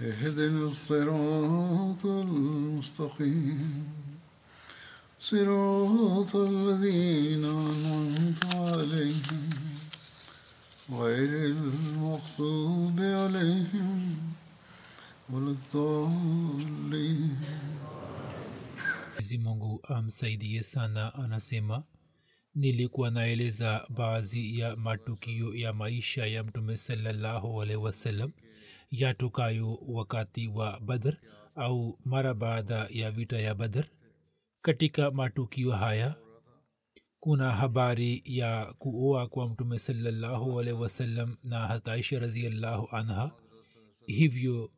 اهدنا الصراط المستقيم صراط الذين أنعمت عليهم غير المغضوب عليهم ولا الضالين mwenyezi mungu amsaidie sana anasema nilikuwa naeleza baadhi ya matukio ya maisha ya mtume salallahu alaihi wasallam yatokayo wakati wa badr au mara baada ya vita ya badr. Katika matukio haya kuna habari ya kuoa kwa mtume salallahu alaihi wasallam na hataisha raziallahu anha. Hivyo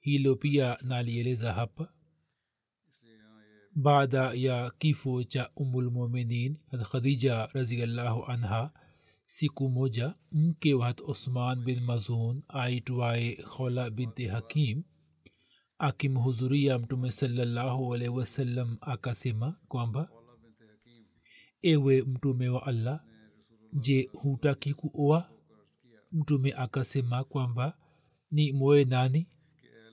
hilo pia nalieleza hapa. Baada ya kifo cha umulmuminin khadija raziallahu anha siku moja mke wa hat bin mazun aitwaye khola binti hakim akimhuzuria mtume salallahu alaihi wasallam akasema kwamba ewe mtume wa allah je hutaki kuoa? Mtume akasema kwamba ni moe nani?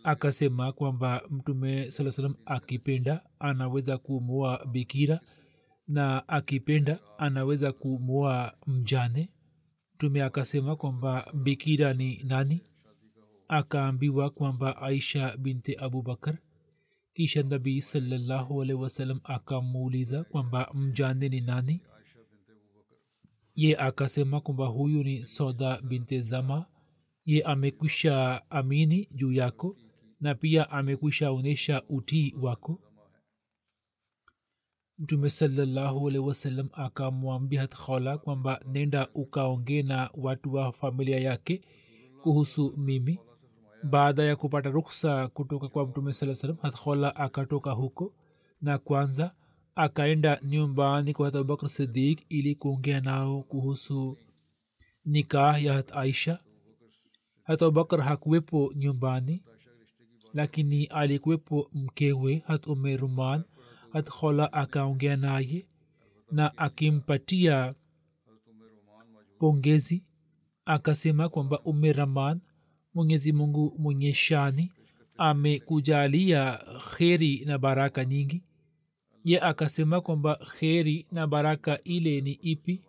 Akasema kwamba mtume saa salam akipenda anaweza kumwoa bikira na akipenda anaweza kumwoa mjane. Mtume akasema kwamba bikira ni nani? Akaambiwa kwamba aisha binti abubakar kisha nabii salallahu alaihi wasallam akamuuliza kwamba mjane ni nani? Ye akasema kwamba huyu ni soda binti zama. Ye amekwisha amini juu yako na pia amekwisha onyesha utii wako mtume wasallam akamwambia hatkhola kwamba nenda ukaonge na watu wa familia yake kuhusu mimi. Baada ya kupata ruksa kutoka kwa mtume saa salam hatkhola akatoka huko na kwanza akaenda nyumbani kwa abubakr sidik ili kuongea nao kuhusu nikah ya hat aisha. Hata abubakr hakuwepo nyumbani lakini alikuwepo mkewe hat ume khola akaongea naye na akimpatia pongezi akasema kwamba ume raman mwenyezi mungu mwenye shani amekujalia kheri na baraka nyingi. Ye akasema kwamba kheri na baraka ile ni ipi?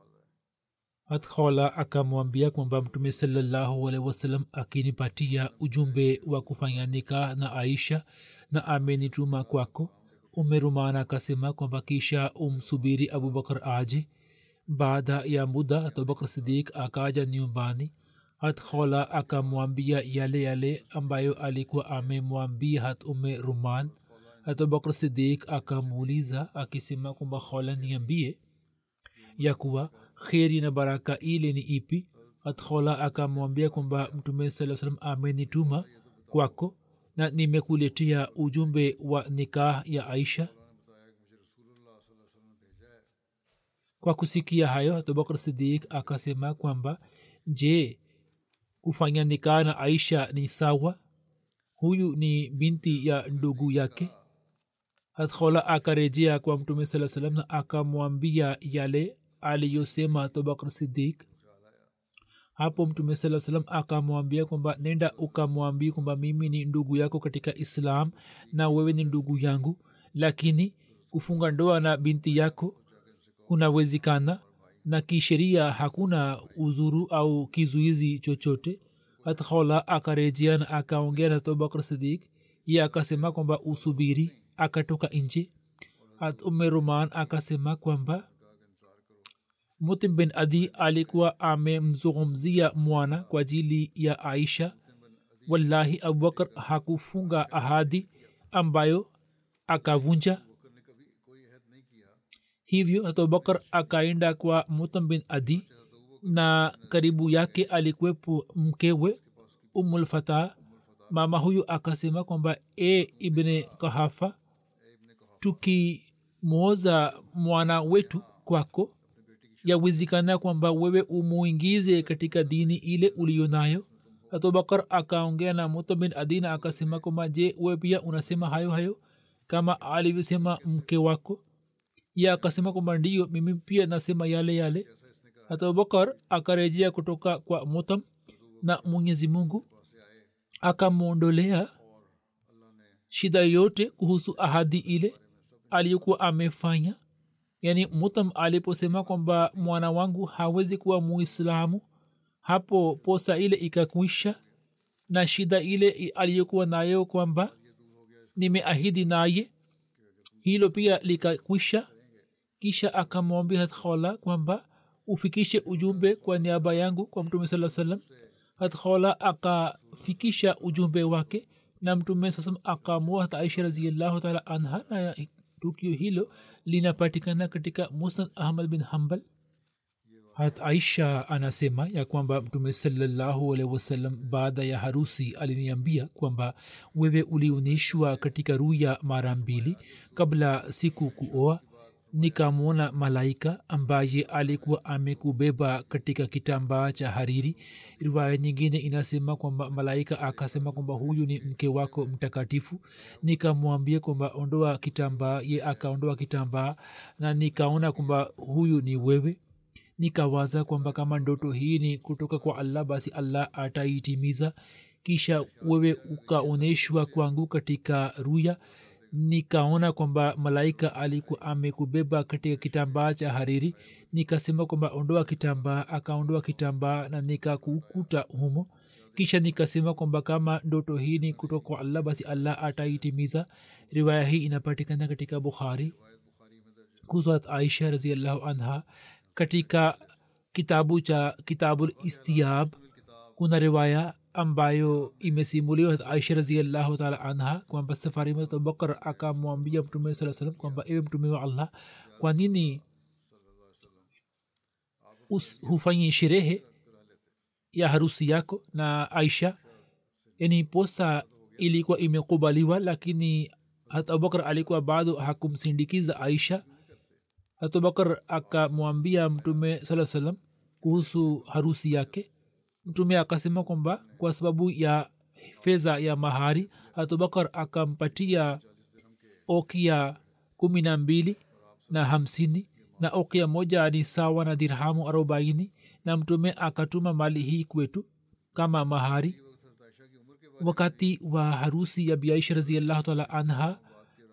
Hatkhola akamwambia kwamba mtume salllahualhi alaihi wasallam akinipatia ujumbe wa kufanya nikah na aisha na amenituma kwako umerumana akasema kwamba kisha umsubiri abubakar aje baada ya muda abubakar sidik akaja nyumbani hatkhola akamwambia yale yale ambayo alikuwa amemwambia hat ume ruman. Hatubakr sidik akamuuliza akisema kwamba khola niambie ya kuwa kheri na baraka ile ni ipi? Hatkhola akamwambia kwamba mtume saa salam amenituma kwako na nimekuletea ujumbe wa nikah ya aisha. Kwa kusikia hayo abubakr sidik akasema kwamba je kufanya nikah na aisha ni sawa? Huyu ni binti ya ndugu yake. Hathola akarejea kwa mtume saa salam na akamwambia yale aliyosema abubakr sidik hapo mtume saa salam akamwambia kwamba nenda ukamwambia kwamba mimi ni ndugu yako katika islam na wewe ni ndugu yangu lakini kufunga ndoa na binti yako kunawezekana na kisheria hakuna uzuru au kizuizi chochote. Hatkhola akarejea na akaongea na abubakar sidik ye akasema kwamba usubiri. Akatoka nje. Hat umeruman akasema kwamba mutim bin adi alikuwa amemzungumzia mwana kwa ajili ya aisha. Wallahi abubakar hakufunga ahadi ambayo akavunja. Hivyo abubakar akaenda kwa mutam bin adi na karibu yake alikuwepo mkewe umulfatah mama huyu akasema kwamba e ibne kahafa tukimwoza mwana wetu kwako yawezekana kwamba wewe umuingize katika dini ile uliyo nayo? Abubakar akaongea na muto bin adina akasema kwamba je we pia unasema hayo hayo kama alivyosema mke wako? Ya akasema kwamba ndiyo mimi pia nasema yale yale. Hata abubakar akarejea kutoka kwa mutam na mwenyezi mungu akamwondolea shida yote kuhusu ahadi ile aliyokuwa amefanya yaani mutam aliposema kwamba mwana wangu hawezi kuwa muislamu hapo posa ile ikakwisha na shida ile aliyokuwa nayo kwamba nimeahidi naye hilo pia likakwisha. Kisha akamwambia hatkhola kwamba ufikishe ujumbe kwa niaba yangu kwa mtume saa salam hatkhola akafikisha ujumbe wake na mtume sasam akamua hata aisha raziallahu taala anha na tukio hilo linapatikana katika musnad ahmad bin hambal hat aisha anasema ya kwamba mtume salallahu alaihi wasallam baada ya harusi aliniambia kwamba wewe ulionyeshwa katika ruya mara mbili kabla siku kuoa nikamwona malaika ambaye alikuwa amekubeba katika kitambaa cha hariri. Riwaya nyingine inasema kwamba malaika akasema kwamba huyu ni mke wako mtakatifu. Nikamwambia kwamba ondoa kitambaa ye akaondoa kitambaa na nikaona kwamba huyu ni wewe. Nikawaza kwamba kama ndoto hii ni kutoka kwa allah basi allah ataitimiza. Kisha wewe ukaonyeshwa kwangu katika ruya nikaona kwamba malaika alikuwa amekubeba katika kitambaa cha hariri. Nikasema kwamba ondoa kitambaa. Akaondoa kitambaa na nikakukuta humo. Kisha nikasema kwamba kama ndoto hii ni kutoka kwa allah basi allah ataitimiza. Riwaya hii inapatikana katika bukhari. Kuzat aisha raziallahu anha. Katika kitabu cha kitabul istiab kuna riwaya ambayo imesimuliwa aisha raziallahu taala anha kwamba safari moja abubakar akamwambia mtume saa salam kwamba ewe mtume wa allah kwa nini hufanyi sherehe ya harusi yako na aisha? Yani posa ilikuwa imekubaliwa lakini hata abubakar alikuwa bado hakumsindikiza aisha. Hata abubakar akamwambia mtume saa salam kuhusu harusi yake mtume akasema kwamba kwa sababu ya fedha ya mahari abubakar akampatia okia kumi na mbili na hamsini na okia moja ni sawa na dirhamu arobaini na mtume akatuma mali hii kwetu kama mahari. Wakati wa harusi ya biaisha raziallahu taala anha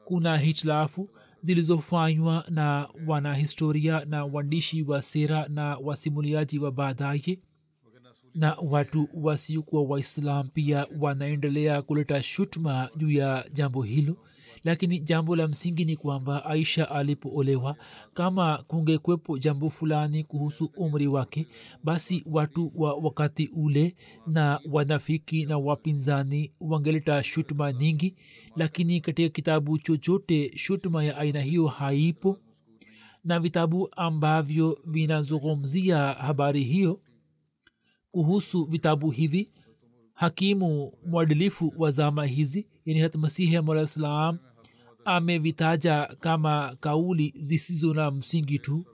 kuna hitilafu zilizofanywa na wanahistoria na waandishi wa sera na wasimuliaji wa baadaye na watu wasiokuwa waislam pia wanaendelea kuleta shutma juu ya jambo hilo. Lakini jambo la msingi ni kwamba aisha alipoolewa kama kungekwepo jambo fulani kuhusu umri wake basi watu wa wakati ule na wanafiki na wapinzani wangeleta shutuma nyingi. Lakini katika kitabu chochote shutuma ya aina hiyo haipo. Na vitabu ambavyo vinazungumzia habari hiyo kuhusu vitabu hivi hakimu mwadilifu wa zama hizi yani hat masihi alah salam amevitaja kama kauli zisizo na msingi tu.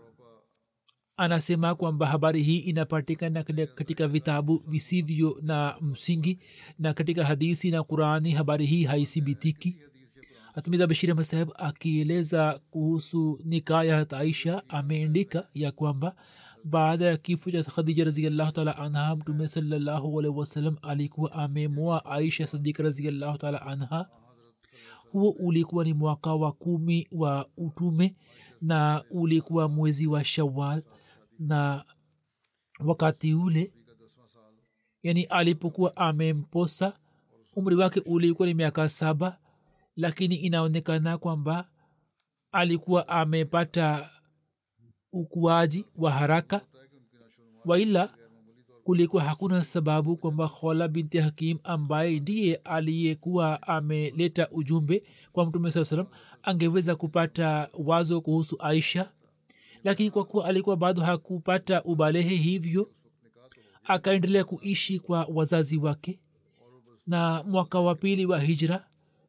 Anasema kwamba habari hii inapatikana katika vitabu visivyo na msingi na katika hadisi na qurani habari hii haithibitiki hatmida bashiri ahmad akieleza kuhusu nikaa ya hat aisha. Ameandika ya kwamba baada ya kifo cha khadija raziallahu taala anha mtume salallahu alaihi wasallam alikuwa amemoa aisha sadika raziallahu taala anha. Huo ulikuwa ni mwaka wa kumi wa utume na ulikuwa mwezi wa shawal na wakati ule yani alipokuwa amemposa umri wake ulikuwa ni miaka saba lakini inaonekana kwamba alikuwa amepata ukuaji wa haraka. Waila kulikuwa hakuna sababu kwamba khola binti hakim ambaye ndiye aliyekuwa ameleta ujumbe kwa mtume saa salam angeweza kupata wazo kuhusu aisha. Lakini kwa kuwa alikuwa bado hakupata ubalehe hivyo akaendelea kuishi kwa wazazi wake. Na mwaka wa pili wa hijra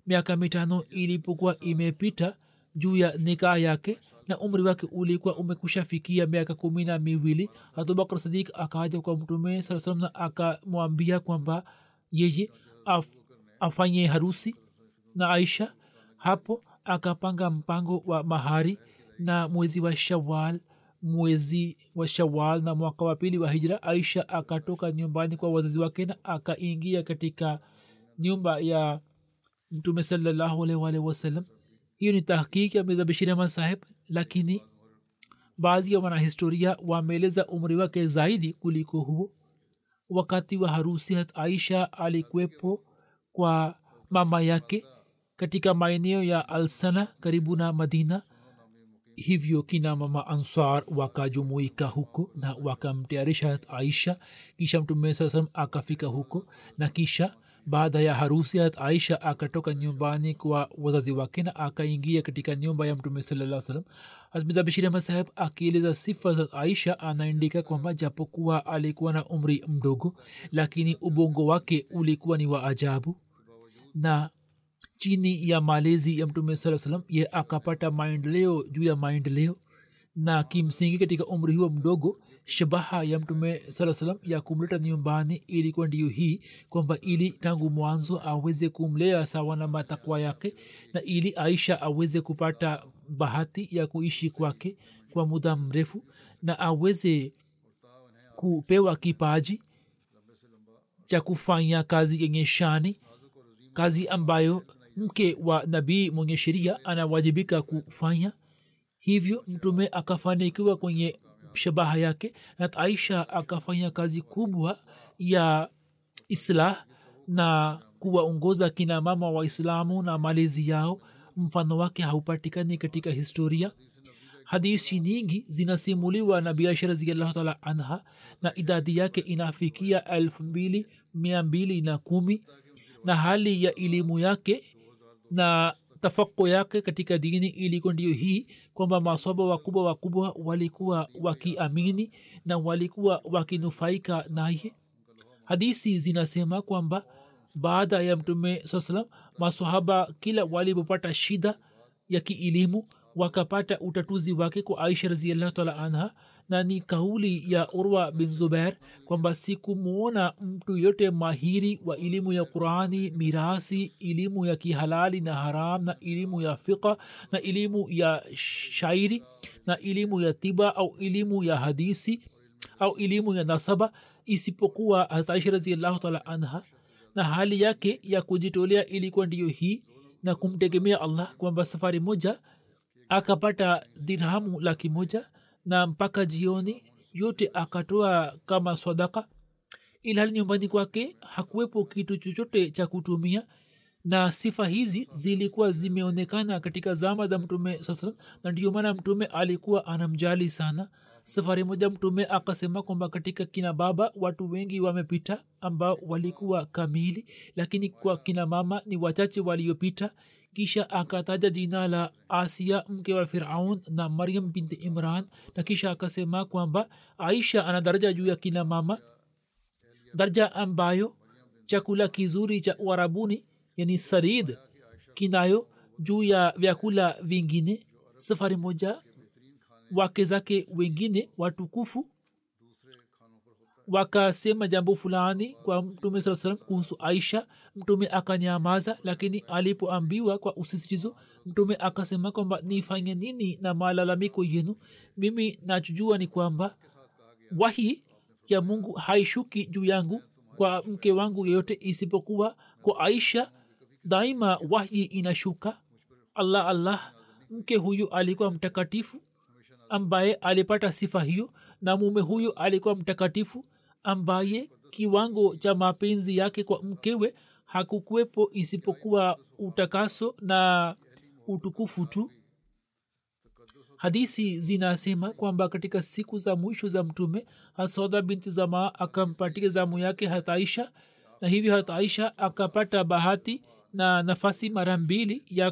miaka mitano ilipokuwa imepita juu ya nikaa yake na umri wake ulikuwa umekusha fikia miaka kumi na miwili. Abubakar sadik akaja kwa mtume saa salam na akamwambia kwamba yeye af, afanye harusi na aisha. Hapo akapanga mpango wa mahari na mwezi wa shawal mwezi wa shawal na mwaka wa pili wa hijra. Aisha akatoka nyumbani kwa wazazi wake na akaingia katika nyumba ya mtume salallahu alaihi wasallam hiyo ni tahkiki ya mirza bashir ahmad saheb lakini baadhi ya wanahistoria wameeleza umri wake zaidi kuliko huo. Wakati wa harusi hat aisha alikuwepo kwa mama yake katika maeneo ya alsana karibu na madina. Hivyo kina mama ansar wakajumuika huko na wakamtayarisha aisha. Kisha mtume saa salam akafika huko na kisha baada ya harusi hat aisha akatoka nyumbani kwa wazazi wake na akaingia katika nyumba ya mtume salaa salam hazmiza bashir ahmad saheb akieleza sifa za aisha anaandika kwamba japokuwa alikuwa na umri mdogo lakini ubongo wake ulikuwa ni wa ajabu. Na chini ya malezi ya mtume saa salam ye akapata maendeleo juu ya maendeleo na kimsingi katika umri huo mdogo shabaha ya mtume saa salam ya kumleta nyumbani ilikuwa ndiyo hii kwamba ili tangu mwanzo aweze kumlea sawa na matakwa yake na ili aisha aweze kupata bahati ya kuishi kwake kwa muda mrefu na aweze kupewa kipaji cha kufanya kazi yenye shani kazi ambayo mke wa nabii mwenye sheria anawajibika kufanya. Hivyo mtume akafanikiwa kwenye shabaha yake na aisha akafanya kazi kubwa ya islah na kuwaongoza kina mama waislamu na malezi yao. Mfano wake haupatikani katika historia. Hadisi nyingi zinasimuliwa na biaisha raziallahu taala anha na idadi yake inafikia elfu mbili mia mbili na kumi. Na hali ya elimu yake na tafako yake katika dini ilikuwa ndio hii kwamba masoba wakubwa wakubwa walikuwa wakiamini na walikuwa wakinufaika naye. Hadisi zinasema kwamba baada ya mtume saa salam masahaba kila walipopata shida ya kielimu wakapata utatuzi wake kwa aisha raziallahu taala anha na ni kauli ya urwa bin zubair kwamba sikumwona mtu yote mahiri wa elimu ya qurani mirasi elimu ya kihalali na haram na elimu ya fiqa na elimu ya shairi na elimu ya tiba au elimu ya hadisi au elimu ya nasaba isipokuwa hataisha raziallahu taala anha. Na hali yake ya kujitolea ilikuwa ndiyo hii na kumtegemea allah kwamba safari moja akapata dirhamu laki moja na mpaka jioni yote akatoa kama sadaka ilhali nyumbani kwake hakuwepo kitu chochote cha kutumia na sifa hizi zilikuwa zimeonekana katika zama za mtume saa na ndio maana mtume alikuwa anamjali sana. Safari moja mtume akasema kwamba katika kina baba watu wengi wamepita ambao walikuwa kamili lakini kwa kina mama ni wachache waliopita kisha akataja jina la asia mke wa firaun na maryam binti imran. Na kisha akasema kwamba aisha ana daraja juu ya kina mama. Daraja ambayo chakula kizuri cha uarabuni yani sarid kinayo juu ya vyakula vingine. Safari moja wake zake wengine watukufu wakasema jambo fulani kwa mtume saa salam kuhusu aisha mtume akanyamaza lakini alipoambiwa kwa usisitizo mtume akasema kwamba nifanye nini na malalamiko yenu? Mimi nachujua ni kwamba wahi ya mungu haishuki juu yangu kwa mke wangu yeyote isipokuwa kwa aisha. Daima wahyi inashuka. Allah allah mke huyu alikuwa mtakatifu ambaye alipata sifa hiyo na mume huyu alikuwa mtakatifu ambaye kiwango cha mapenzi yake kwa mkewe hakukuwepo isipokuwa utakaso na utukufu tu. Hadisi zinasema kwamba katika siku za mwisho za mtume hasoda binti zamaa akampatia zamu yake hataisha na hivyo hataisha akapata bahati na nafasi mara mbili ya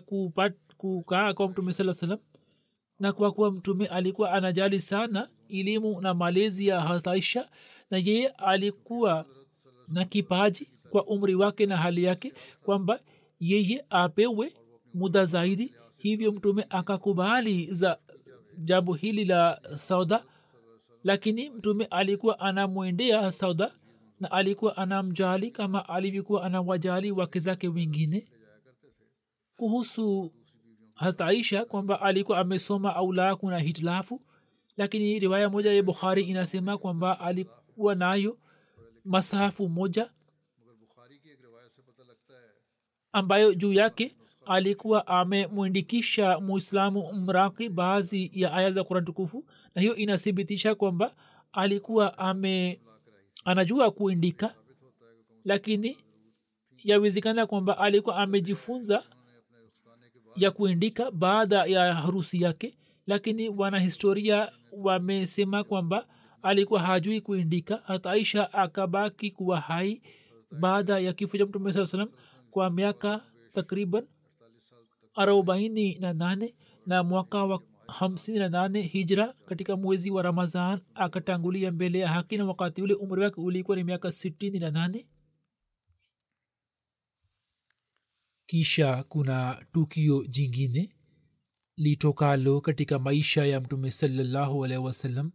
kukaa kwa mtume saa salam na kwa kuwa mtume alikuwa anajali sana elimu na malezi ya hataisha na yeye alikuwa na kipaji kwa umri wake na hali yake kwamba yeye apewe muda zaidi. Hivyo mtume akakubali za jambo hili la sauda. Lakini mtume alikuwa anamwendea sauda na alikuwa anamjali kama alivyokuwa anawajali wake zake wengine. Kuhusu hataisha kwamba alikuwa amesoma au la kuna hitilafu lakini riwaya moja ya bukhari inasema kwamba alikuwa nayo masahafu moja ambayo juu yake alikuwa amemwindikisha muislamu mraki baadhi ya aya za kuran tukufu na hiyo inathibitisha kwamba alikuwa ame anajua kuindika lakini yawezekana kwamba alikuwa amejifunza ya kuindika baada ya harusi yake lakini wanahistoria wamesema kwamba alikuwa hajui kuindika hata aisha akabaki kuwa hai baada ya kifo cha mtume saa salam kwa miaka takriban arobaini na nane na mwaka wa hamsini na nane hijra. Katika mwezi wa ramazan akatangulia mbele ya haki na wakati ule umri wake ulikuwa ni miaka sitini na nane kisha kuna tukio jingine litokalo katika maisha ya mtume salallahu alaihi wasallam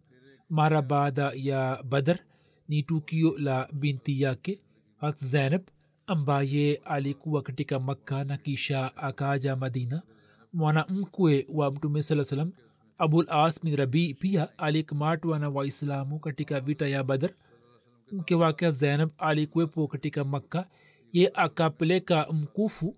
mara baada ya badar ni tukio la binti yake hat zainab ambaye alikuwa katika makka na kisha akaja madina mwanamkwe wa mtume saa salam abul as bin rabi pia alikamatwa na waislamu katika vita ya badar mke wake zainab alikuwepo katika makka ye akapeleka mkufu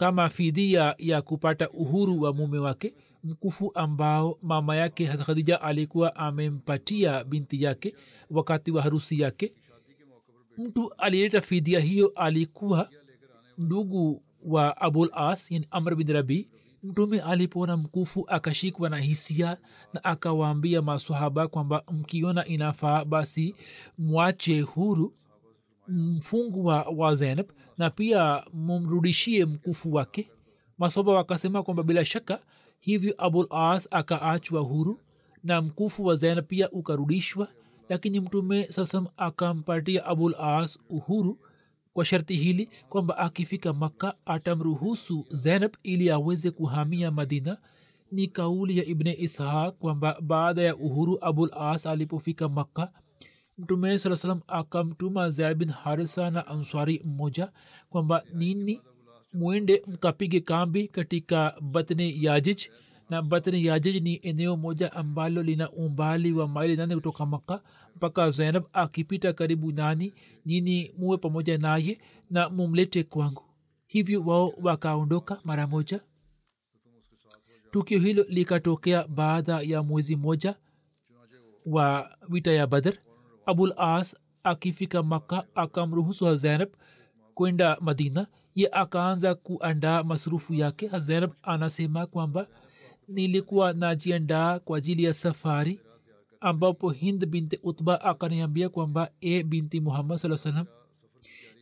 kama fidia ya kupata uhuru wa mume wake mkufu ambao mama yake khadija alikuwa amempatia binti yake wakati wa harusi yake. Mtu aliyeleta fidia hiyo alikuwa ndugu wa abul as yani amr bin rabi. Mtume alipoona mkufu akashikwa na hisia na akawaambia masahaba kwamba mkiona inafaa basi mwache huru mfungwa wa zainab na pia mumrudishie mkufu wake. Masoba wakasema kwamba bila shaka hivyo abul as akaachwa huru na mkufu wa zainab pia ukarudishwa. Lakini mtume sasam akampatia abul as uhuru kwa sharti hili kwamba akifika makka atamruhusu zainab ili aweze kuhamia madina. Ni kauli ya ibne ishaq kwamba baada ya uhuru abul as alipofika makka mtume saa salam akamtuma zaid bin harisa na answari mmoja kwamba nini? Mwende mkapige kambi katika batne yajij na batne yajij ni eneo moja ambalo lina umbali wa maili nane kutoka maka mpaka zainab. Akipita karibu nani? Nini? Muwe pamoja naye na mumlete kwangu. Hivyo wao wakaondoka mara moja. Tukio hilo likatokea baada ya mwezi moja wa vita ya badr abul as akifika maka akamruhusu hazenab kwenda madina. Ye akaanza kuandaa masrufu yake. Hazenab anasema kwamba nilikuwa najiandaa kwa ajili ya safari ambapo hind binti utba akaniambia kwamba e binti muhammad saa salam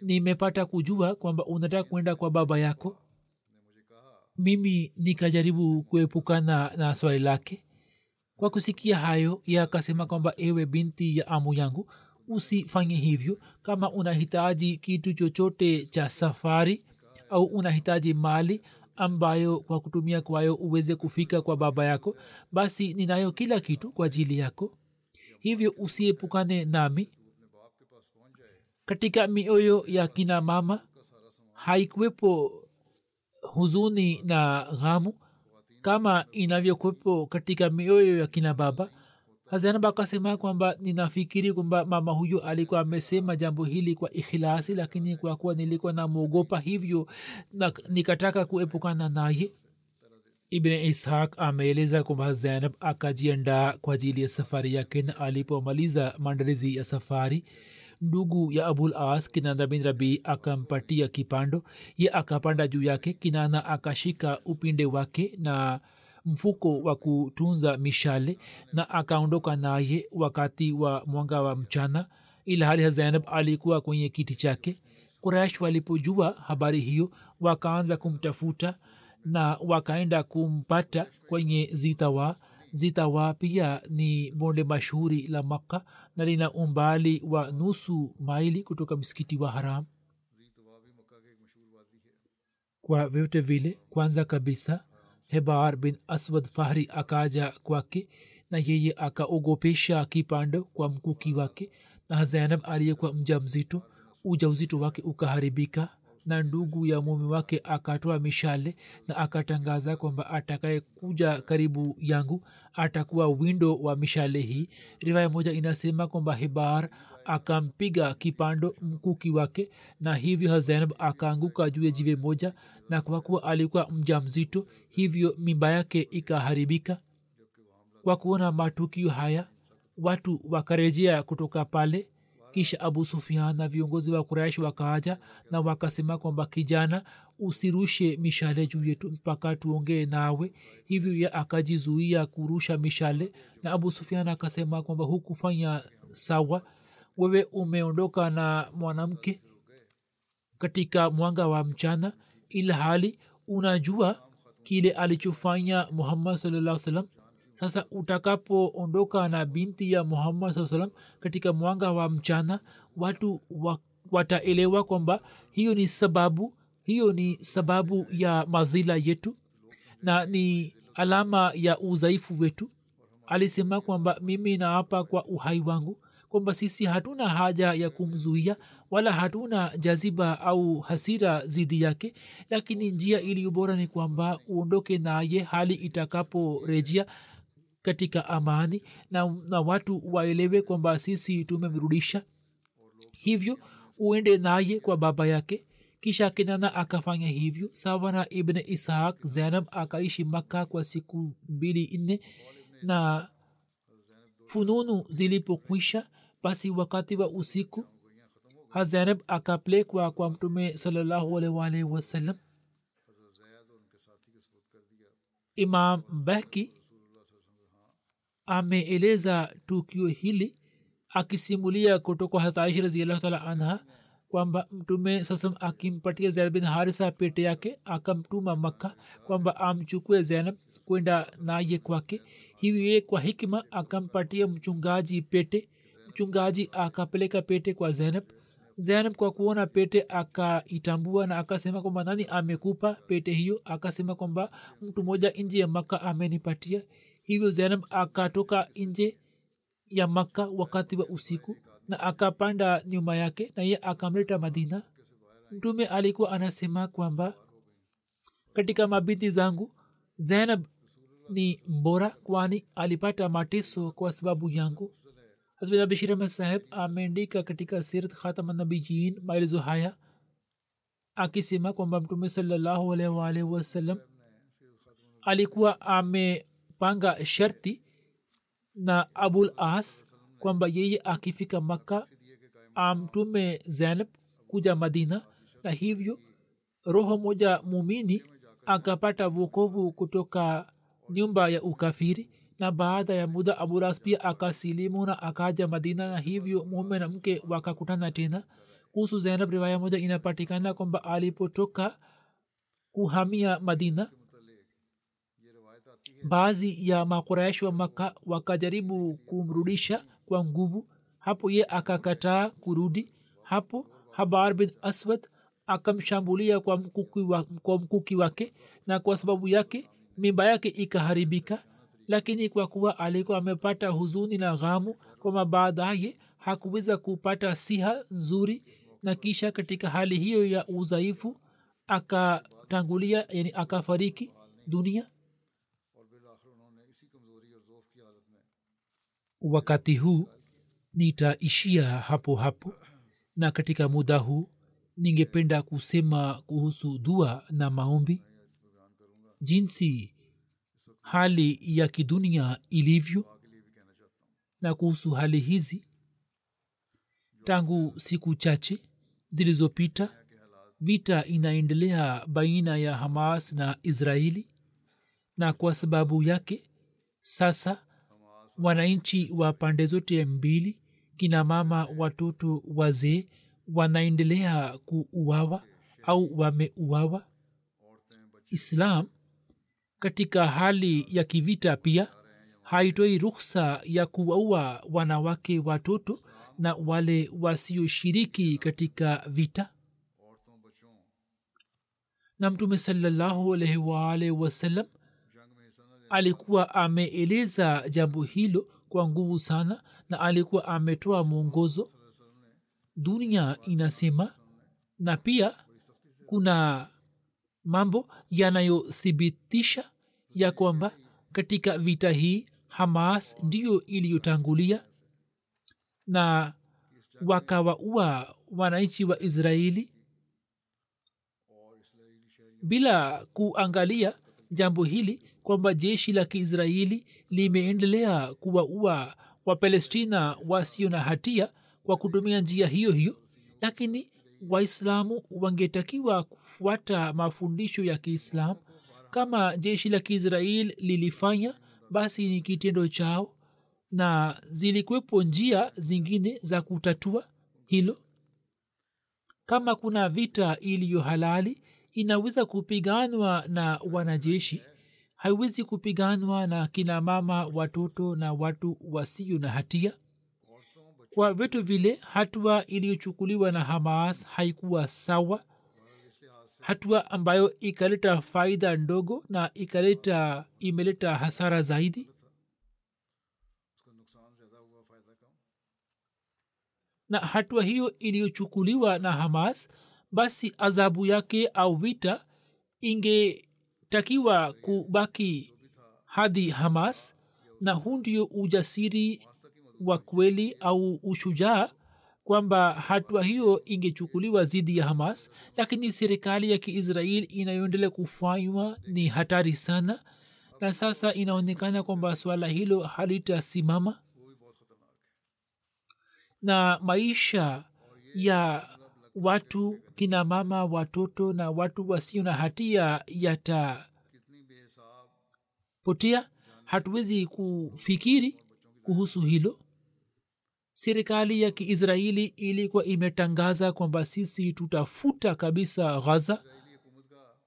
nimepata kujua kwamba unataka kwenda kwa baba yako. Mimi nikajaribu kuepukana na swali lake kwa kusikia hayo ye akasema kwamba ewe binti ya amu yangu usifanye hivyo. Kama unahitaji kitu chochote cha safari au unahitaji mali ambayo kwa kutumia kwayo uweze kufika kwa baba yako basi ninayo kila kitu kwa ajili yako. Hivyo usiepukane nami. Katika mioyo ya kina mama haikuwepo huzuni na ghamu kama inavyokuwepo katika mioyo ya kina baba hazanab akasema kwamba ninafikiri kwamba mama huyo alikuwa amesema jambo hili kwa ikhilasi lakini kwa kuwa nilikuwa namwogopa hivyo na, nikataka kuepukana naye. Ibn ishaq ameeleza kwamba zainab akajiandaa kwa ajili ya safari yake na alipomaliza maandalizi ya safari ndugu ya abul as kinana bin rabii akampatia kipando. Ye akapanda juu yake kinana akashika upinde wake na mfuko wa kutunza mishale na akaondoka naye wakati wa mwanga wa mchana. Ilhali zainab alikuwa kwenye kiti chake. Kurash walipojua habari hiyo wakaanza kumtafuta na wakaenda kumpata kwenye zitawa zitawa pia ni bonde mashuhuri la makka na lina umbali wa nusu maili kutoka msikiti wa haram. Kwa vyote vile kwanza kabisa hebar bin aswad fahri akaja kwake na yeye akaogopesha kipando kwa mkuki wake na zainab aliyekuwa mja mzito uja uzito wake ukaharibika na ndugu ya mume wake akatoa mishale na akatangaza kwamba atakaye kuja karibu yangu atakuwa windo wa mishale hii. Rivaya moja inasema kwamba hibar akampiga kipando mkuki wake na hivyo zainab akaanguka juu ya jiwe moja na kwa kuwa alikuwa mja mzito hivyo mimba yake ikaharibika. Kwa kuona matukio haya watu wakarejea kutoka pale kisha abu sufian na viongozi wa kuraish wakaaja na wakasema kwamba kijana usirushe mishale juu yetu mpaka tuongee nawe. Hivyo ye akajizuia kurusha mishale na abu sufian akasema kwamba hukufanya sawa. Wewe umeondoka na mwanamke katika mwanga wa mchana ila hali unajua kile alichofanya muhammad salaa salam sasa utakapoondoka na binti ya muhammad saa salam katika mwanga wa mchana watu wa, wataelewa kwamba hiyo ni sababu hiyo ni sababu ya mazila yetu na ni alama ya udhaifu wetu. Alisema kwamba mimi naapa kwa uhai wangu kwamba sisi hatuna haja ya kumzuia wala hatuna jaziba au hasira zidi yake lakini njia iliyobora ni kwamba uondoke naye hali itakaporejea katika amani na, na watu waelewe kwamba sisi tumemrudisha hivyo uende naye kwa baba yake. Kisha kinana akafanya hivyo sawa na ibn ishaq zainab akaishi makka kwa siku mbili nne na fununu zilipokwisha basi wakati wa usiku hazainab akapelekwa kwa mtume salllahualwalhi wasallam. Imam baki ameeleza tukio hili akisimulia kutoka hataishi raziallahu anha kwamba mtume sasam akimpatia zainab bin harisa pete yake akamtuma makka kwamba amchukue zainab kwenda naye kwake. Hivyo kwa hikma akampatia mchungaji pete mchungaji akapeleka pete kwa zainab. Zainab kwa kuona pete akaitambua na akasema kwamba nani amekupa pete hiyo? Akasema kwamba mtu mmoja nji ya maka amenipatia hivyo zainab akatoka nje ya makka wakati wa usiku na akapanda nyuma yake na ye akamleta madina. Mtume alikuwa anasema kwamba katika mabinti zangu zainab ni mbora kwani alipata mateso kwa sababu yangu. Abishirama saheb ameandika katika sirat khatamanabijiin maelezo haya akisema kwamba mtume salallahu alaihi waalihi wasallam alikuwa amepanga sharti na abul as kwamba yeye akifika makka amtume zainab kuja madina na hivyo roho moja mumini akapata vokovu kutoka nyumba ya ukafiri na baada ya muda abulas pia akasilimu na akaja madina na hivyo mume na mke wakakutana tena. Kuhusu zainab riwaya moja inapatikana kwamba alipotoka kuhamia madina baadhi ya makuraishi wa maka wakajaribu kumrudisha kwa nguvu. Hapo ye akakataa kurudi. Hapo habar bin aswad akamshambulia kwa mkuki, wa, kwa mkuki wake na kwa sababu yake mimba yake ikaharibika. Lakini kwa kuwa alikuwa amepata huzuni na ghamu kwama baadaye hakuweza kupata siha nzuri. Na kisha katika hali hiyo ya udhaifu akatangulia yani akafariki dunia wakati huu nitaishia hapo hapo. Na katika muda huu ningependa kusema kuhusu dua na maombi. Jinsi hali ya kidunia ilivyo na kuhusu hali hizi. Tangu siku chache zilizopita vita inaendelea baina ya hamas na israeli. Na kwa sababu yake sasa wananchi wa pande zote mbili kina mama watoto wazee wanaendelea kuuawa au wameuawa. Islam katika hali ya kivita pia haitoi ruhsa ya kuwaua wanawake watoto na wale wasioshiriki katika vita. Na mtume salallahu alaihi waalihi wasallam alikuwa ameeleza jambo hilo kwa nguvu sana na alikuwa ametoa mwongozo. Dunia inasema na pia kuna mambo yanayothibitisha ya kwamba katika vita hii hamas ndiyo iliyotangulia na wakawaua wananchi wa israeli. Bila kuangalia jambo hili kwamba jeshi la kiisraeli limeendelea kuwaua wapalestina wasio na hatia kwa kutumia njia hiyo hiyo lakini waislamu wangetakiwa kufuata mafundisho ya kiislamu. Kama jeshi la kiisrael lilifanya basi ni kitendo chao na zilikuwepo njia zingine za kutatua hilo. Kama kuna vita iliyo halali inaweza kupiganwa na wanajeshi haiwezi kupiganwa na kina mama watoto na watu wasio na hatia? Kwa vitu vile hatua iliyochukuliwa na hamas haikuwa sawa. Hatua ambayo ikaleta faida ndogo na ikaleta imeleta hasara zaidi. Na hatua hiyo iliyochukuliwa na hamas basi adhabu yake au vita ingetakiwa kubaki hadi hamas na huu ndio ujasiri wa kweli au ushujaa kwamba hatua hiyo ingechukuliwa dhidi ya hamas lakini serikali ya kiisrael inayoendelea kufanywa ni hatari sana na sasa inaonekana kwamba swala hilo halitasimama. Na maisha ya watu kina mama watoto na watu wasio na hatia yatapotea. Hatuwezi kufikiri kuhusu hilo. Serikali ya kiisraeli ilikuwa imetangaza kwamba sisi tutafuta kabisa ghaza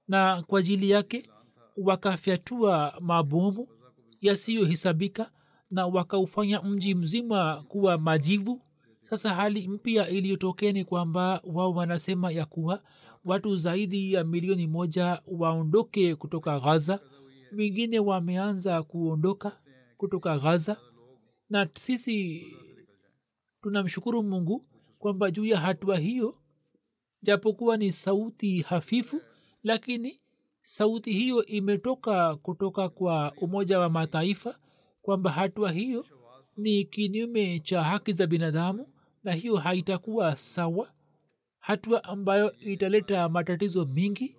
na kwa ajili yake wakafyatua mabomu yasiyohesabika na wakaufanya mji mzima kuwa majivu sasa hali mpya iliyotokea ni kwamba wao wanasema ya kuwa watu zaidi ya milioni moja waondoke kutoka ghaza wengine wameanza kuondoka kutoka ghaza na sisi tunamshukuru mungu kwamba juu ya hatua hiyo japokuwa ni sauti hafifu lakini sauti hiyo imetoka kutoka kwa umoja wa mataifa kwamba hatua hiyo ni kinyume cha haki za binadamu na hiyo haitakuwa sawa hatua ambayo italeta matatizo mengi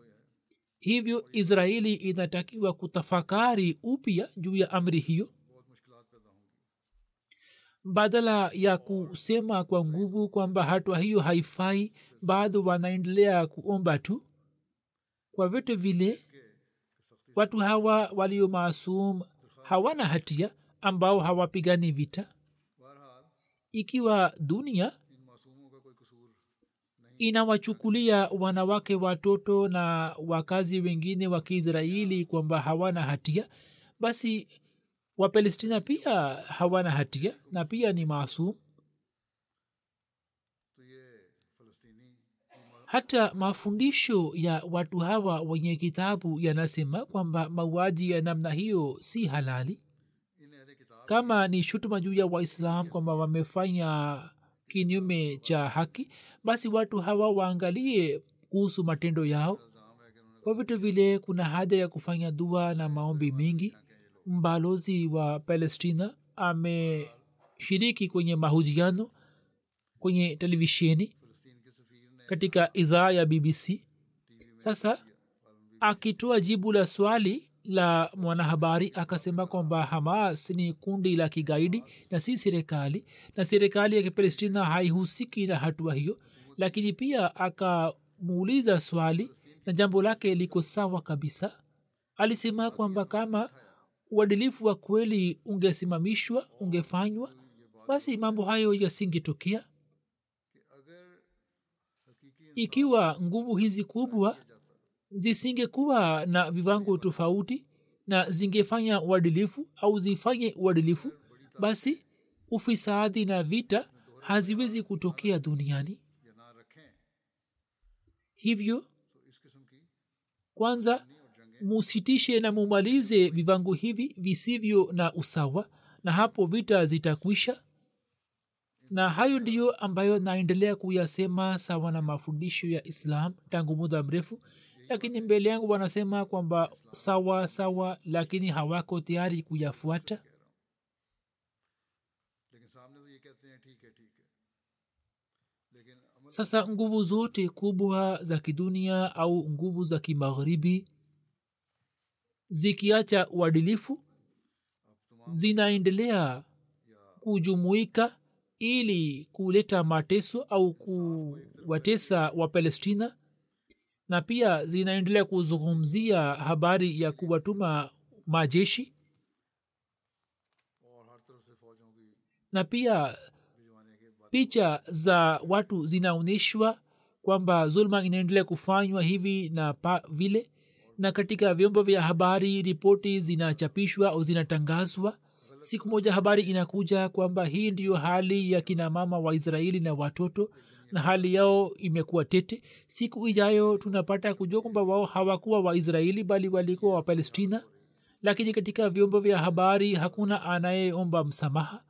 hivyo israeli inatakiwa kutafakari upya juu ya amri hiyo. Badala ya kusema kwa nguvu kwamba hatua hiyo haifai bado wanaendelea kuomba tu. Kwa vyote vile watu hawa walio maasum hawana hatia ambao hawapigani vita ikiwa dunia inawachukulia wanawake watoto na wakazi wengine wa kiisraeli kwamba hawana hatia basi wapalestina pia hawana hatia na pia ni maasum. Hata mafundisho ya watu hawa wenye kitabu yanasema kwamba mauaji ya namna hiyo si halali kama ni shutuma juu ya waislam kwamba wamefanya kinyume cha haki basi watu hawa waangalie kuhusu matendo yao. Kwa vitu vile kuna haja ya kufanya dua na maombi mengi mbalozi wa palestina ameshiriki kwenye mahojiano kwenye televisheni katika idhaa ya bbc sasa akitoa jibu la swali la mwanahabari akasema kwamba hamas ni kundi la kigaidi na si serikali na serikali ya kipalestina haihusiki na hatua hiyo lakini pia akamuuliza swali na jambo lake liko sawa kabisa. Alisema kwamba kama uadilifu wa kweli ungesimamishwa ungefanywa basi mambo hayo yasingetokea. Ikiwa nguvu hizi kubwa zisingekuwa na viwango tofauti na zingefanya uadilifu au zifanye uadilifu basi ufisadi na vita haziwezi kutokea duniani. Hivyo kwanza musitishe na mumalize viwango hivi visivyo na usawa na hapo vita zitakwisha. Na hayo ndiyo ambayo naendelea kuyasema sawa na mafundisho ya islam tangu muda mrefu lakini mbele yangu wanasema kwamba sawa sawa lakini hawako tayari kuyafuata. Sasa nguvu zote kubwa za kidunia au nguvu za kimagharibi zikiacha uadilifu zinaendelea kujumuika ili kuleta mateso au kuwatesa wapalestina na pia zinaendelea kuzungumzia habari ya kuwatuma majeshi. Na pia picha za watu zinaonyeshwa kwamba zulma inaendelea kufanywa hivi na pa vile. Na katika vyombo vya habari ripoti zinachapishwa au zinatangazwa. Siku moja habari inakuja kwamba hii ndiyo hali ya kina mama wa israeli na watoto na hali yao imekuwa tete. Siku ijayo tunapata kujua kwamba wao hawakuwa waisraeli bali walikuwa wapalestina lakini katika vyombo vya habari hakuna anayeomba msamaha.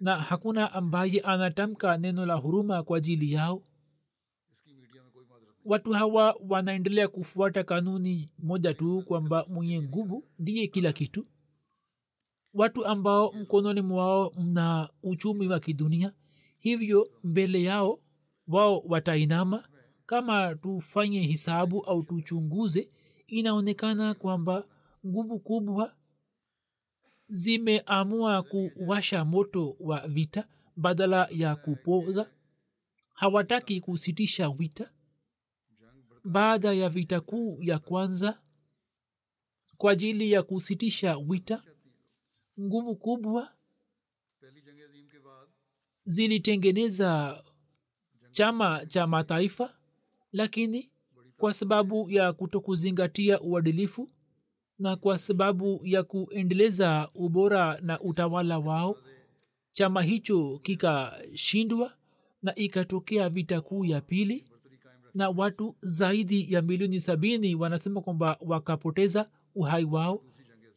Na hakuna ambaye anatamka neno la huruma kwa ajili yao. Watu hawa wanaendelea kufuata kanuni moja tu kwamba mwenye nguvu ndiye kila kitu. Watu ambao mkononi mwao mna uchumi wa kidunia hivyo mbele yao wao watainama. Kama tufanye hisabu au tuchunguze inaonekana kwamba nguvu kubwa zimeamua kuwasha moto wa vita badala ya kupoza. Hawataki kusitisha vita. Baada ya vita kuu ya kwanza kwa ajili ya kusitisha vita nguvu kubwa zilitengeneza chama cha mataifa lakini kwa sababu ya kutokuzingatia uadilifu na kwa sababu ya kuendeleza ubora na utawala wao chama hicho kikashindwa na ikatokea vita kuu ya pili na watu zaidi ya milioni sabini wanasema kwamba wakapoteza uhai wao.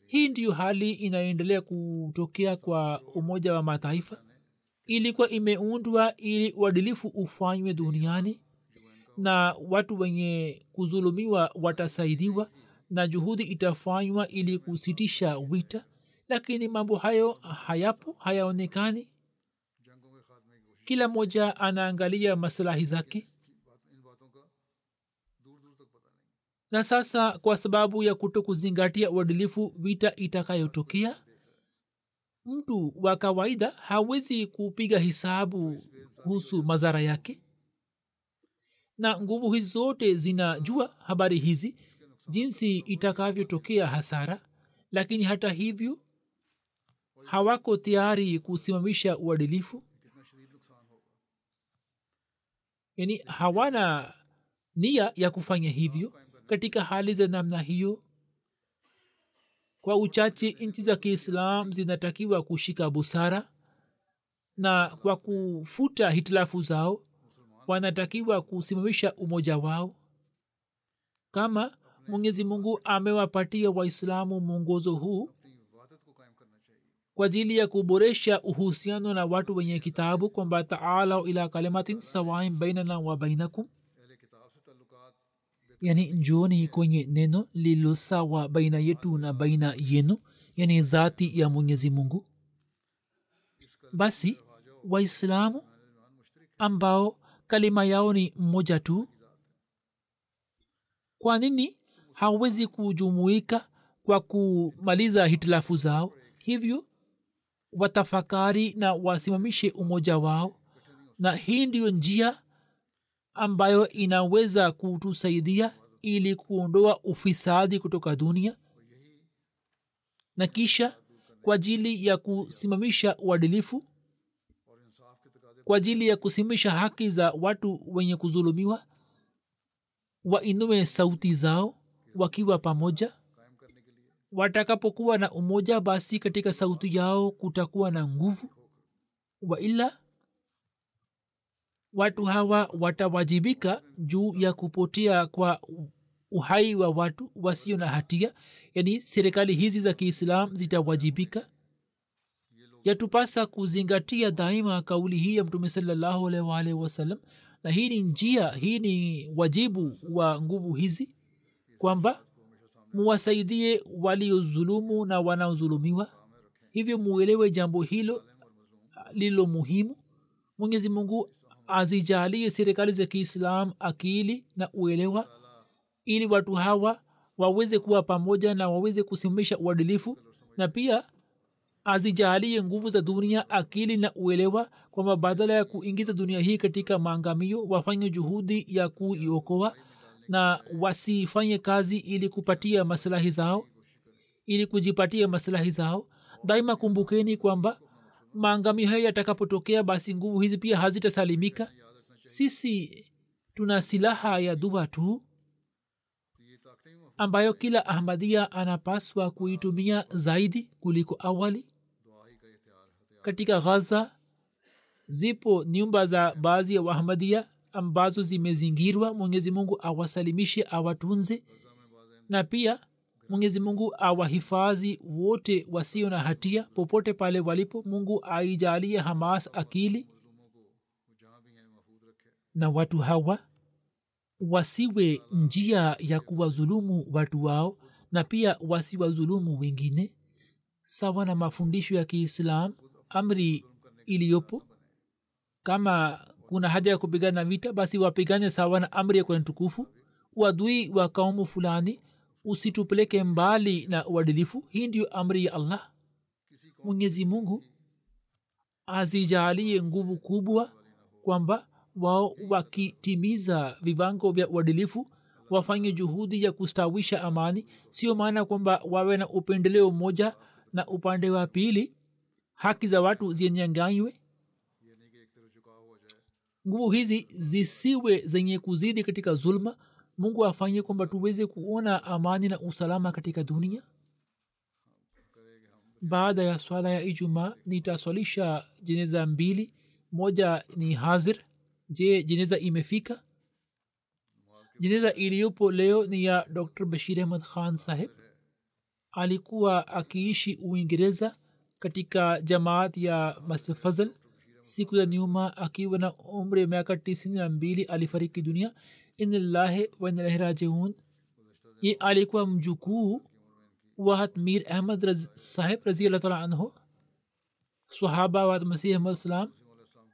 Hii ndiyo hali inayoendelea kutokea kwa umoja wa mataifa ilikuwa imeundwa ili uadilifu ufanywe duniani na watu wenye kuzulumiwa watasaidiwa na juhudi itafanywa ili kusitisha wita lakini mambo hayo hayapo hayaonekani. Kila mmoja anaangalia masilahi zake. Na sasa kwa sababu ya kuto kuzingatia uadilifu vita itakayotokea mtu wa kawaida hawezi kupiga hisabu kuhusu madhara yake. Na nguvu hizi zote zinajua habari hizi jinsi itakavyotokea hasara lakini hata hivyo hawako tayari kusimamisha uadilifu. Yani hawana nia ya kufanya hivyo. Katika hali za namna hiyo kwa uchache nchi za kiislam zinatakiwa kushika busara na kwa kufuta hitilafu zao wanatakiwa kusimamisha umoja wao. Kama mwenyezi mungu amewapatia waislamu mwongozo huu kwa ajili ya kuboresha uhusiano na watu wenye kitabu kwamba taalau ila kalimatin sawain bainana wa bainakum yani njooni kwenye neno lilosawa baina yetu na baina yenu yani dhati ya mwenyezi mungu. Basi waislamu ambao kalima yao ni mmoja tu kwa nini hawezi kujumuika kwa kumaliza hitilafu zao? Hivyo watafakari na wasimamishe umoja wao na hii ndiyo njia ambayo inaweza kutusaidia ili kuondoa ufisadi kutoka dunia na kisha kwa ajili ya kusimamisha uadilifu kwa ajili ya kusimamisha haki za watu wenye kudhulumiwa wainue sauti zao wakiwa pamoja. Watakapokuwa na umoja basi katika sauti yao kutakuwa na nguvu. Waila watu hawa watawajibika juu ya kupotea kwa uhai wa watu wasio na hatia. Yaani serikali hizi za kiislam zitawajibika? Yatupasa kuzingatia daima kauli hii ya mtume salallahu wasallam. Na hii ni njia hii ni wajibu wa nguvu hizi kwamba muwasaidie waliozulumu na wanaozulumiwa. Hivyo muelewe jambo hilo lilo muhimu. Mwenyezi mungu azijalie serikali za kiislam akili na uelewa ili watu hawa waweze kuwa pamoja na waweze kusimamisha uadilifu na pia azijalie nguvu za dunia akili na uelewa kwamba badala ya kuingiza dunia hii katika maangamio wafanye juhudi ya kuiokoa na wasifanye kazi ili kupatia maslahi zao ili kujipatia maslahi zao. Daima kumbukeni kwamba maangamio hayo yatakapotokea basi nguvu hizi pia hazitasalimika. Sisi tuna silaha ya dua tu ambayo kila ahmadia anapaswa kuitumia zaidi kuliko awali. Katika ghaza zipo nyumba za baadhi ya wahmadia ambazo zimezingirwa. Mwenyezi mungu awasalimishe awatunze. Na pia mwenyezi mungu awahifadhi wote wasio na hatia popote pale walipo. Mungu aijalie hamas akili na watu hawa wasiwe njia ya kuwazulumu watu wao na pia wasiwazulumu wengine. Sawa na mafundisho ya kiislam amri iliyopo kama kuna haja ya kupigana vita basi wapigane sawa na amri ya kwenye tukufu uadui wa kaumu fulani usitupeleke mbali na uadilifu. Hii ndiyo amri ya allah. Mwenyezi mungu azijalie nguvu kubwa kwamba wao wakitimiza vivango vya uadilifu wafanye juhudi ya kustawisha amani. Sio maana kwamba wawe na upendeleo mmoja na upande wa pili haki za watu zinyanganywe. Nguvu hizi zisiwe zenye kuzidi katika zulma mungu afanye kwamba tuweze kuona amani na usalama katika dunia? Baada ya swala ya ijumaa nitaswalisha jeneza mbili. Moja ni hazir. Je jeneza imefika? Jeneza iliyopo leo ni ya dr bashir ahmad khan saheb alikuwa akiishi uingereza katika jamaat ya master fazl. Siku za nyuma akiwa na umri ya miaka tisini na mbili alifariki dunia inlahi wainalahi rajiun. Ye alikuwa mjukuu wa mir ahmad raz, saheb raziallah taala anhu sahaba wa masih ahmad salam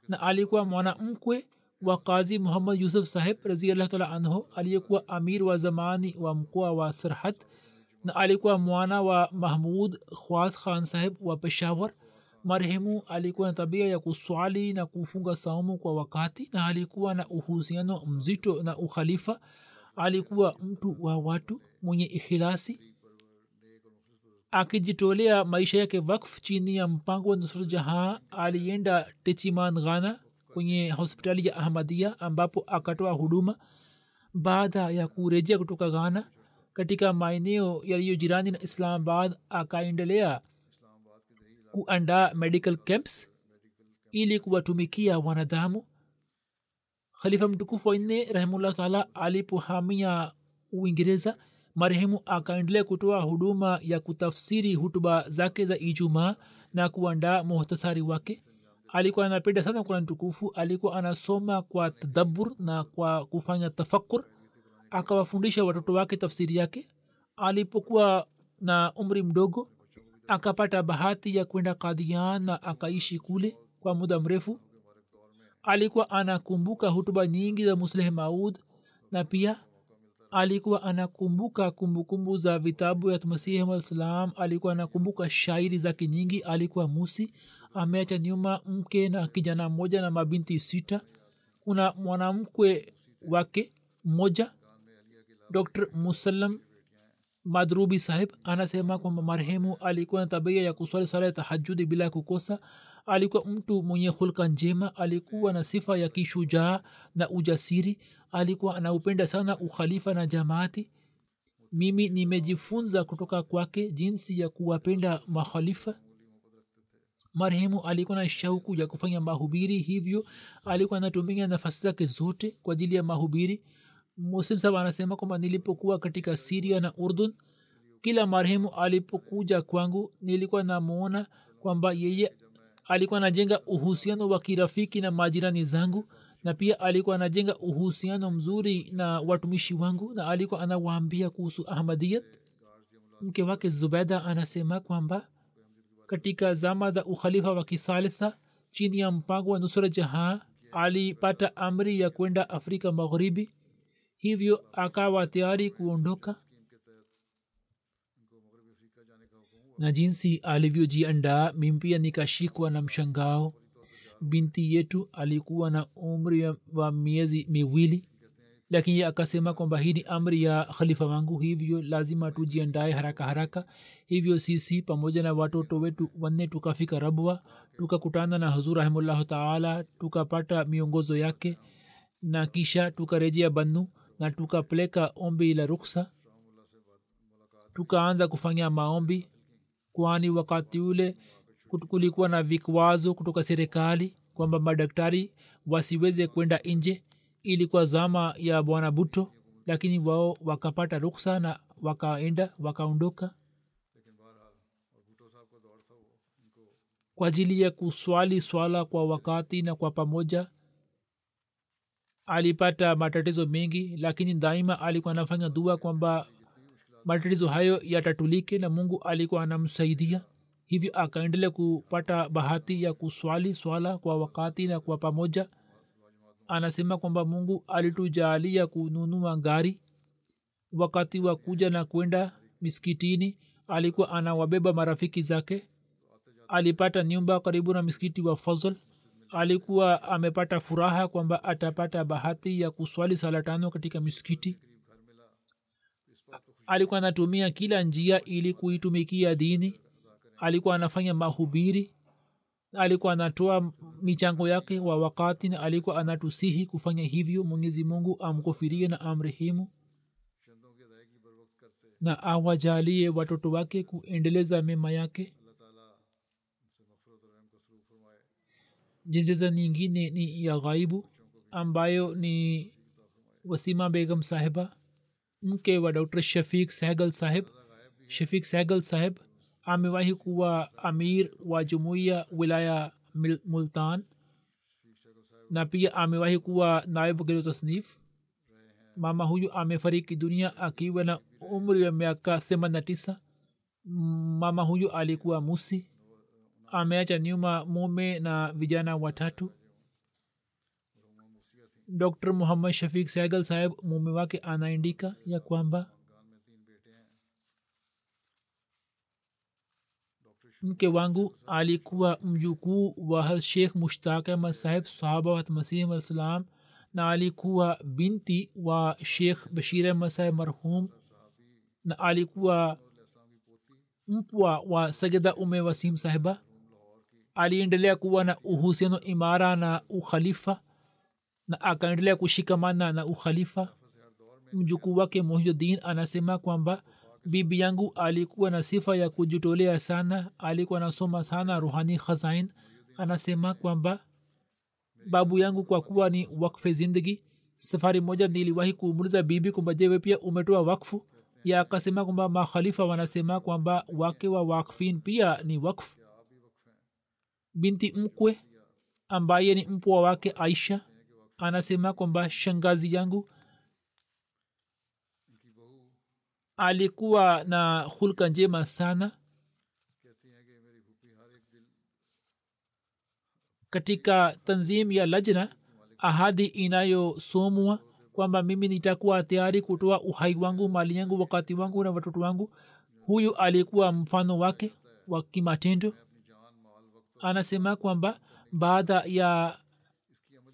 na alikuwa mwanamkwe wa kazi muhammad yusuf saheb raziallah taala anhu aliyekuwa amir wa zamani wa mkoa wa sarhad na alikuwa mwana wa mahmud khwas khan saheb wa peshawar marehemu alikuwa na tabia ya kuswali na kufunga saumu kwa wakati na alikuwa na uhusiano mzito na ukhalifa. Alikuwa mtu wa watu mwenye ikhilasi akijitolea maisha yake wakf chini ya mpango wa nusru jahan. Alienda techiman ghana kwenye hospitali ya ahmadia ambapo akatoa huduma baada ya kurejea kutoka ghana. Katika maeneo yaliyo jirani na islamabad akaendelea kuandaa medical camps ili kuwatumikia wanadamu. Khalifa mtukufu wanne rahimullah taala alipohamia uingereza marehemu akaendelea kutoa huduma ya kutafsiri hutuba zake za ijumaa na kuandaa muhtasari wake. Alikuwa anapenda sana kurani tukufu alikuwa anasoma kwa tadabur na kwa kufanya tafakur akawafundisha watoto wake tafsiri yake. Alipokuwa na umri mdogo akapata bahati ya kwenda kadian na akaishi kule kwa muda mrefu. Alikuwa anakumbuka hutuba nyingi za musleh maud na pia alikuwa anakumbuka kumbukumbu za vitabu ya masihi salam. Alikuwa anakumbuka shairi zake nyingi. Alikuwa musi ameacha nyuma mke na kijana mmoja na mabinti sita. Kuna mwanamkwe wake mmoja dr musalam madrubi sahib anasema kwamba marehemu alikuwa na tabia ya kuswali sala ya tahajudi bila kukosa. Alikuwa mtu mwenye hulka njema alikuwa na sifa ya kishujaa na ujasiri alikuwa anaupenda sana ukhalifa na jamaati. Mimi nimejifunza kutoka kwake jinsi ya kuwapenda makhalifa. Marehemu alikuwa na shauku ya kufanya mahubiri hivyo alikuwa anatumia nafasi zake zote kwa ajili ya mahubiri muslim saba anasema kwamba nilipokuwa katika siria na urdun kila marehemu alipokuja kwangu nilikuwa namwona kwamba yeye alikuwa anajenga uhusiano wa kirafiki na majirani zangu na pia alikuwa anajenga uhusiano mzuri na watumishi wangu na alikuwa anawaambia kuhusu ahmadiyat mke wake zubeda anasema kwamba katika zama za ukhalifa wa kithalitha chini ya mpango wa nusura jahaa alipata amri ya kwenda afrika magharibi hivyo akawa tayari kuondoka. Na jinsi alivyojiandaa mimi pia nikashikwa na mshangao. Binti yetu alikuwa na umri wa miezi miwili lakini akasema kwamba hii ni amri ya khalifa wangu hivyo lazima tujiandae haraka haraka. Hivyo sisi pamoja na watoto wetu wanne tukafika rabwa tukakutana na huzur rahimullahu taala tukapata miongozo yake na kisha tukarejea bannu na tukapeleka ombi la ruksa. Tukaanza kufanya maombi kwani wakati ule kulikuwa na vikwazo kutoka serikali kwamba madaktari wasiweze kwenda nje. Ilikuwa zama ya bwana buto lakini wao wakapata ruksa na wakaenda wakaondoka. Kwa ajili ya kuswali swala kwa wakati na kwa pamoja alipata matatizo mengi lakini daima alikuwa anafanya dua kwamba matatizo hayo yatatulike na mungu alikuwa anamsaidia. Hivyo akaendelea kupata bahati ya kuswali swala kwa wakati na kwa pamoja. Anasema kwamba mungu alitujaalia kununua gari. Wakati wa kuja na kwenda miskitini alikuwa anawabeba marafiki zake. Alipata nyumba karibu na miskiti wa fazl alikuwa amepata furaha kwamba atapata bahati ya kuswali sala tano katika miskiti alikuwa anatumia kila njia ili kuitumikia dini. Alikuwa anafanya mahubiri. Alikuwa anatoa michango yake wa wakati na alikuwa anatusihi kufanya hivyo. Mwenyezi mungu amghofirie na amrehemu na awajalie watoto wake kuendeleza mema yake jendeza nyingine ni ya ghaibu ambayo ni wasima begam sahiba mke wa dr shafiq sehgal sahib. Shafiq sehgal sahib amewahi kuwa amir wa jumuiya wilaya multan na pia amewahi kuwa naibu tasnif. Mama huyu amefariki dunia akiwa na umri wa miaka themani tisa. Mama huyu alikuwa musi ameacha nyuma mume na vijana watatu. Dr muhammad shafik saigal saheb mume wake anaandika ya kwamba mke wangu alikuwa mjukuu wa sheikh mushtaq ahmad saheb sahaba wa masih alsalam na alikuwa binti wa sheikh bashir ahmad saheb marhum na alikuwa mpwa wa sagida ume wasim sahiba aliendelea kuwa na uhusiano imara na ukhalifa na akaendelea kushikamana na ukhalifa. Mjukuu wake muhyuddin anasema kwamba bibi yangu alikuwa na sifa ya kujitolea sana alikuwa anasoma sana ruhani khazain. Anasema kwamba babu yangu kwa kuwa ni wakfe zindagi safari moja niliwahi kumuuliza bibi kwamba jewe pia umetoa wakfu? Ya akasema kwamba makhalifa wanasema kwamba wake wa wakfin pia ni wakfu binti mkwe ambaye ni mpwa wake aisha anasema kwamba shangazi yangu alikuwa na hulka njema sana katika tanzim ya lajna ahadi inayosomwa kwamba mimi nitakuwa tayari kutoa uhai wangu mali yangu wakati wangu na watoto wangu. Huyu alikuwa mfano wake wa kimatendo anasema kwamba baada ya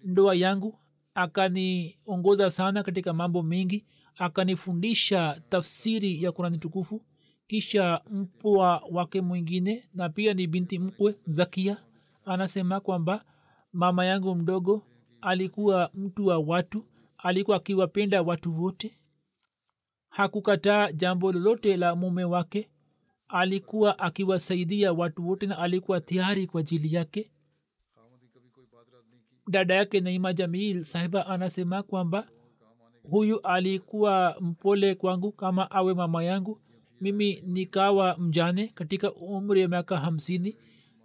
ndoa yangu akaniongoza sana katika mambo mengi akanifundisha tafsiri ya kurani tukufu kisha mpwa wake mwingine na pia ni binti mkwe zakia. Anasema kwamba mama yangu mdogo alikuwa mtu wa watu alikuwa akiwapenda watu wote. Hakukataa jambo lolote la mume wake alikuwa akiwasaidia watu wote na alikuwa tayari kwa ajili yake. Dada yake naima jamil sahiba anasema kwamba huyu alikuwa mpole kwangu kama awe mama yangu. Mimi nikawa mjane katika umri ya miaka hamsini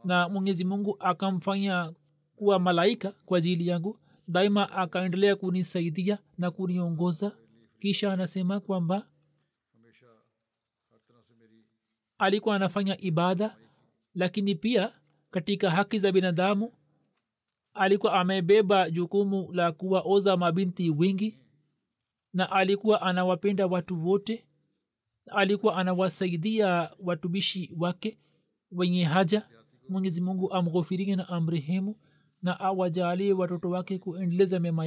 na mwenyezi mungu akamfanya kuwa malaika kwa ajili yangu. Daima akaendelea kunisaidia na kuniongoza. Kisha anasema kwamba alikuwa anafanya ibada lakini pia katika haki za binadamu alikuwa amebeba jukumu la kuwaoza mabinti wingi na alikuwa anawapenda watu wote alikuwa anawasaidia watumishi wake wenye haja. Mwenyezi mungu amghofirie na amrehemu na awajalie watoto wake kuendeleza mema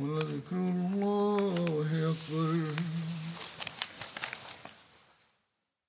ولذكر الله أكبر